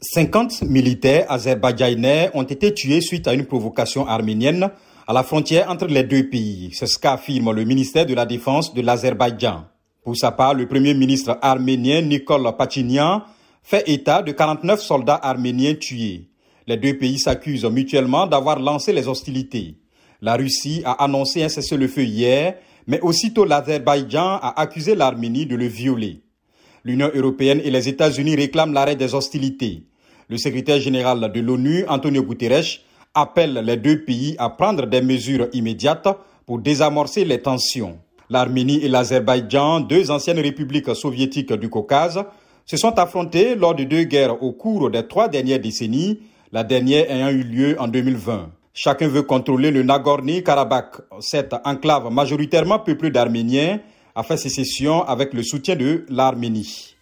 50 militaires azerbaïdjanais ont été tués suite à une provocation arménienne à la frontière entre les deux pays. C'est ce qu'affirme le ministère de la Défense de l'Azerbaïdjan. Pour sa part, le premier ministre arménien Nikol Pachinian fait état de 49 soldats arméniens tués. Les deux pays s'accusent mutuellement d'avoir lancé les hostilités. La Russie a annoncé un cessez-le-feu hier, mais aussitôt l'Azerbaïdjan a accusé l'Arménie de le violer. L'Union européenne et les États-Unis réclament l'arrêt des hostilités. Le secrétaire général de l'ONU, Antonio Guterres, appelle les deux pays à prendre des mesures immédiates pour désamorcer les tensions. L'Arménie et l'Azerbaïdjan, deux anciennes républiques soviétiques du Caucase, se sont affrontés lors de deux guerres au cours des trois dernières décennies, la dernière ayant eu lieu en 2020. Chacun veut contrôler le Nagorno-Karabakh, cette enclave majoritairement peuplée d'Arméniens, a fait sécession avec le soutien de l'Arménie.